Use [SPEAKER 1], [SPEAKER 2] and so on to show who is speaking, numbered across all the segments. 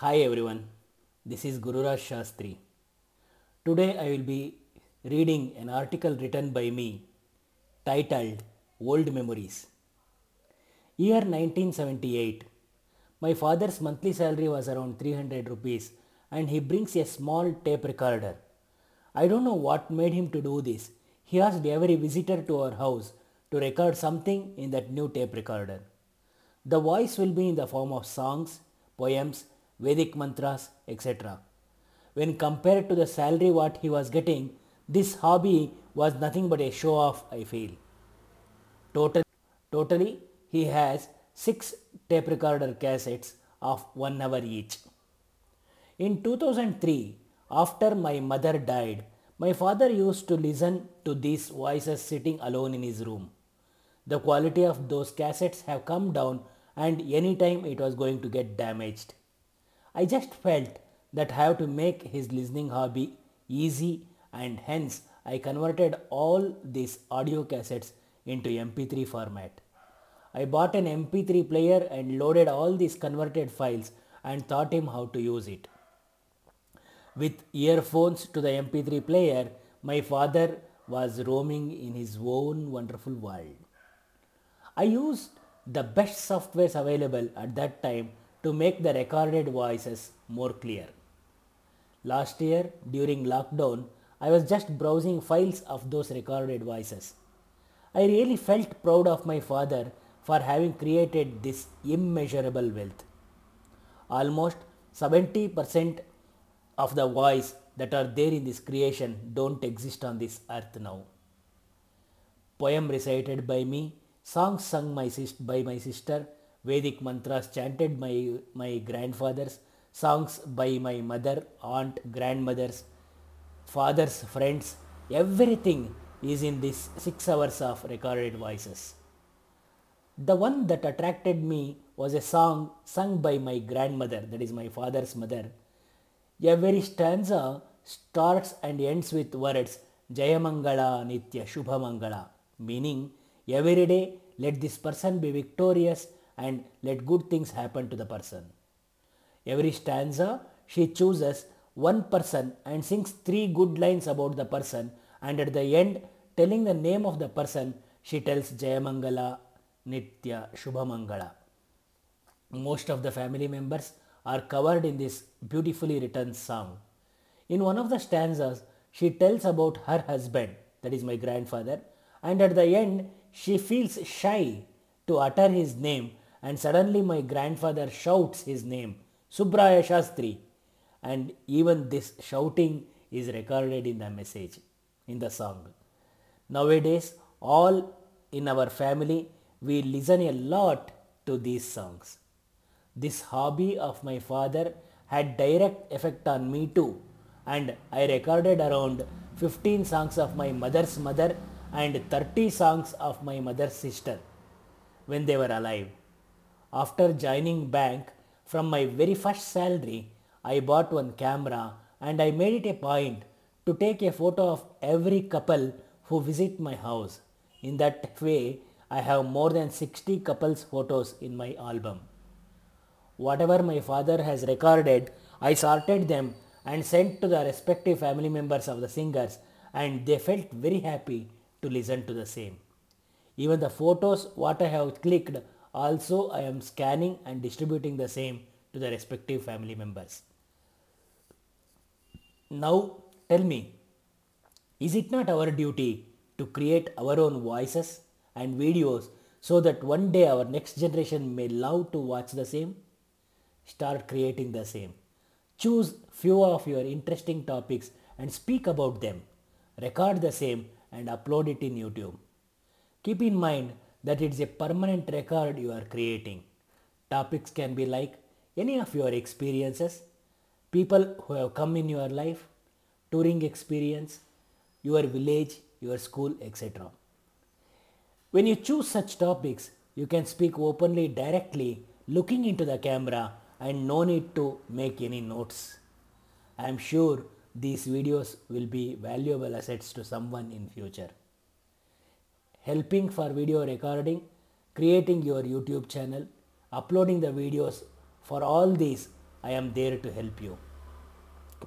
[SPEAKER 1] Hi everyone, this is Gururaj Shastri. Today I will be reading an article written by me titled Old Memories. Year 1978. My father's monthly salary was around 300 rupees and he brings a small tape recorder. I don't know what made him to do this. He asked every visitor to our house to record something in that new tape recorder. The voice will be in the form of songs, poems, Vedic mantras, etc. When compared to the salary what he was getting, this hobby was nothing but a show off, I feel. Total, totally, he has six tape recorder cassettes of one hour each. In 2003, after my mother died, my father used to listen to these voices sitting alone in his room. The quality of those cassettes have come down and any time it was going to get damaged. I just felt that I have to make his listening hobby easy and hence I converted all these audio cassettes into MP3 format. I bought an MP3 player and loaded all these converted files and taught him how to use it. With earphones to the MP3 player, my father was roaming in his own wonderful world. I used the best softwares available at that time to make the recorded voices more clear. Last year, during lockdown, I was just browsing files of those recorded voices. I really felt proud of my father for having created this immeasurable wealth. Almost 70% of the voice that are there in this creation don't exist on this earth now. Poem recited by me, songs sung my sis- by my sister, Vedic mantras chanted by my grandfathers, songs by my mother, aunt, grandmothers, father's friends, everything is in this six hours of recorded voices. The one that attracted me was a song sung by my grandmother, that is my father's mother. Every stanza starts and ends with words Jayamangala Nitya Shubhamangala, meaning every day let this person be victorious and let good things happen to the person. Every stanza she chooses one person and sings three good lines about the person and at the end telling the name of the person she tells Jayamangala Nitya Shubhamangala. Most of the family members are covered in this beautifully written song. In one of the stanzas, she tells about her husband, that is my grandfather, and at the end, she feels shy to utter his name, and suddenly my grandfather shouts his name, Subraya Shastri, and even this shouting is recorded in the message, in the song. Nowadays, all in our family, we listen a lot to these songs. This hobby of my father had direct effect on me too and I recorded around 15 songs of my mother's mother and 30 songs of my mother's sister when they were alive. After joining bank from my very first salary, I bought one camera and I made it a point to take a photo of every couple who visit my house. In that way, I have more than 60 couples photos in my album. Whatever my father has recorded, I sorted them and sent to the respective family members of the singers and they felt very happy to listen to the same. Even the photos what I have clicked also I am scanning and distributing the same to the respective family members. Now tell me, is it not our duty to create our own voices and videos so that one day our next generation may love to watch the same? Start creating the same. Choose few of your interesting topics and speak about them. Record the same and upload it in YouTube. Keep in mind that it is a permanent record you are creating. Topics can be like any of your experiences, people who have come in your life, touring experience, your village, your school, etc. When you choose such topics, you can speak openly directly looking into the camera and no need to make any notes. I am sure these videos will be valuable assets to someone in future. Helping for video recording, creating your YouTube channel, uploading the videos for all these I am there to help you.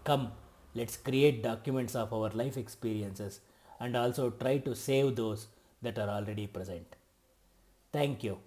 [SPEAKER 1] Come, let's create documents of our life experiences and also try to save those that are already present. Thank you.